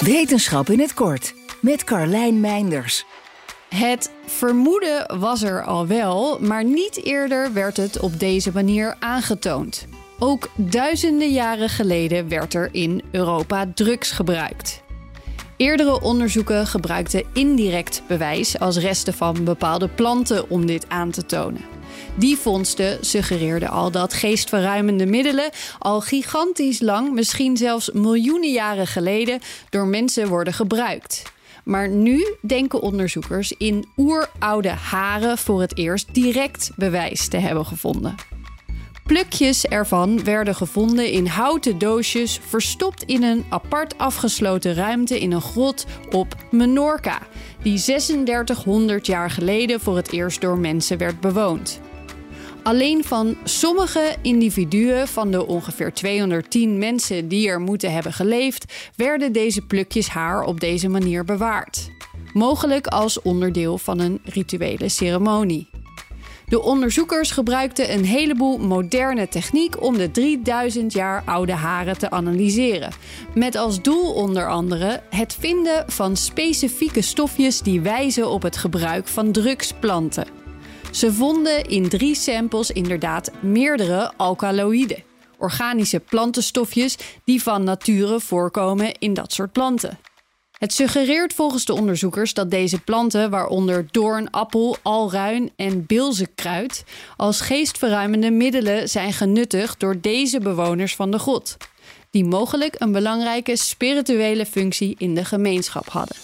Wetenschap in het kort met Carlijn Meinders. Het vermoeden was er al wel, maar niet eerder werd het op deze manier aangetoond. Ook duizenden jaren geleden werd er in Europa drugs gebruikt. Eerdere onderzoeken gebruikten indirect bewijs als resten van bepaalde planten om dit aan te tonen. Die vondsten suggereerden al dat geestverruimende middelen al gigantisch lang, misschien zelfs miljoenen jaren geleden, door mensen worden gebruikt. Maar nu denken onderzoekers in oeroude haren voor het eerst direct bewijs te hebben gevonden. Plukjes ervan werden gevonden in houten doosjes, verstopt in een apart afgesloten ruimte in een grot op Menorca, die 3600 jaar geleden voor het eerst door mensen werd bewoond. Alleen van sommige individuen van de ongeveer 210 mensen die er moeten hebben geleefd, werden deze plukjes haar op deze manier bewaard. Mogelijk als onderdeel van een rituele ceremonie. De onderzoekers gebruikten een heleboel moderne techniek om de 3000 jaar oude haren te analyseren. Met als doel onder andere het vinden van specifieke stofjes die wijzen op het gebruik van drugsplanten. Ze vonden in drie samples inderdaad meerdere alkaloïden, organische plantenstofjes die van nature voorkomen in dat soort planten. Het suggereert volgens de onderzoekers dat deze planten, waaronder doorn, appel, alruin en bilzekruid, als geestverruimende middelen zijn genuttigd door deze bewoners van de grot, die mogelijk een belangrijke spirituele functie in de gemeenschap hadden.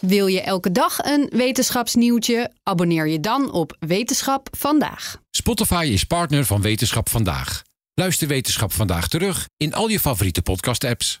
Wil je elke dag een wetenschapsnieuwtje? Abonneer je dan op Wetenschap vandaag. Spotify is partner van Wetenschap vandaag. Luister Wetenschap vandaag terug in al je favoriete podcast-apps.